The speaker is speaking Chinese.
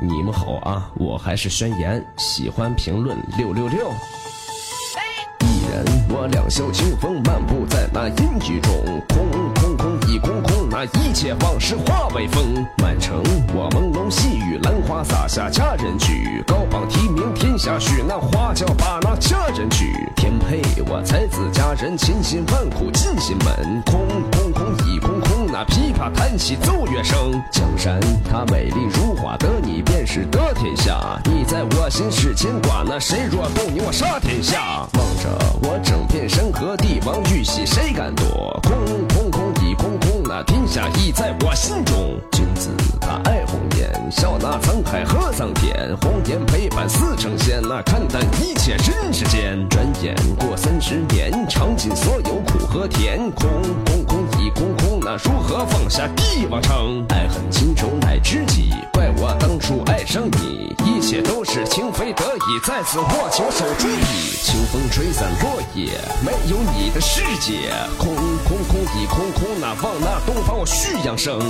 你们好啊，我还是宣言，喜欢评论六六六。一人我两袖清风，漫步在那阴雨中，空空空一空空，那一切往事化为风。满城我朦胧细雨，兰花洒下佳人曲，高榜题名天下许，那花轿把那佳人娶。天配我才子佳人，千辛万苦进心门，空起奏乐声。江山它美丽如画，得你便是得天下。你在我心是牵挂，那谁若动你我杀天下。望着我整片山河，帝王玉玺谁敢夺？空空空一空空，那天下已在我心中。君子他爱红颜，笑纳沧海和桑田。红颜陪伴似成仙，那看淡一切人世间。转眼过三十年，尝尽所有苦和甜。空空空一空空，那如何放下帝王城？爱恨情仇乃知己，怪我当初爱上你。一切都是情非得已，再次握紧手中笔。清风吹散落叶，没有你的世界。空空空已空空，那望那东方我续阳生。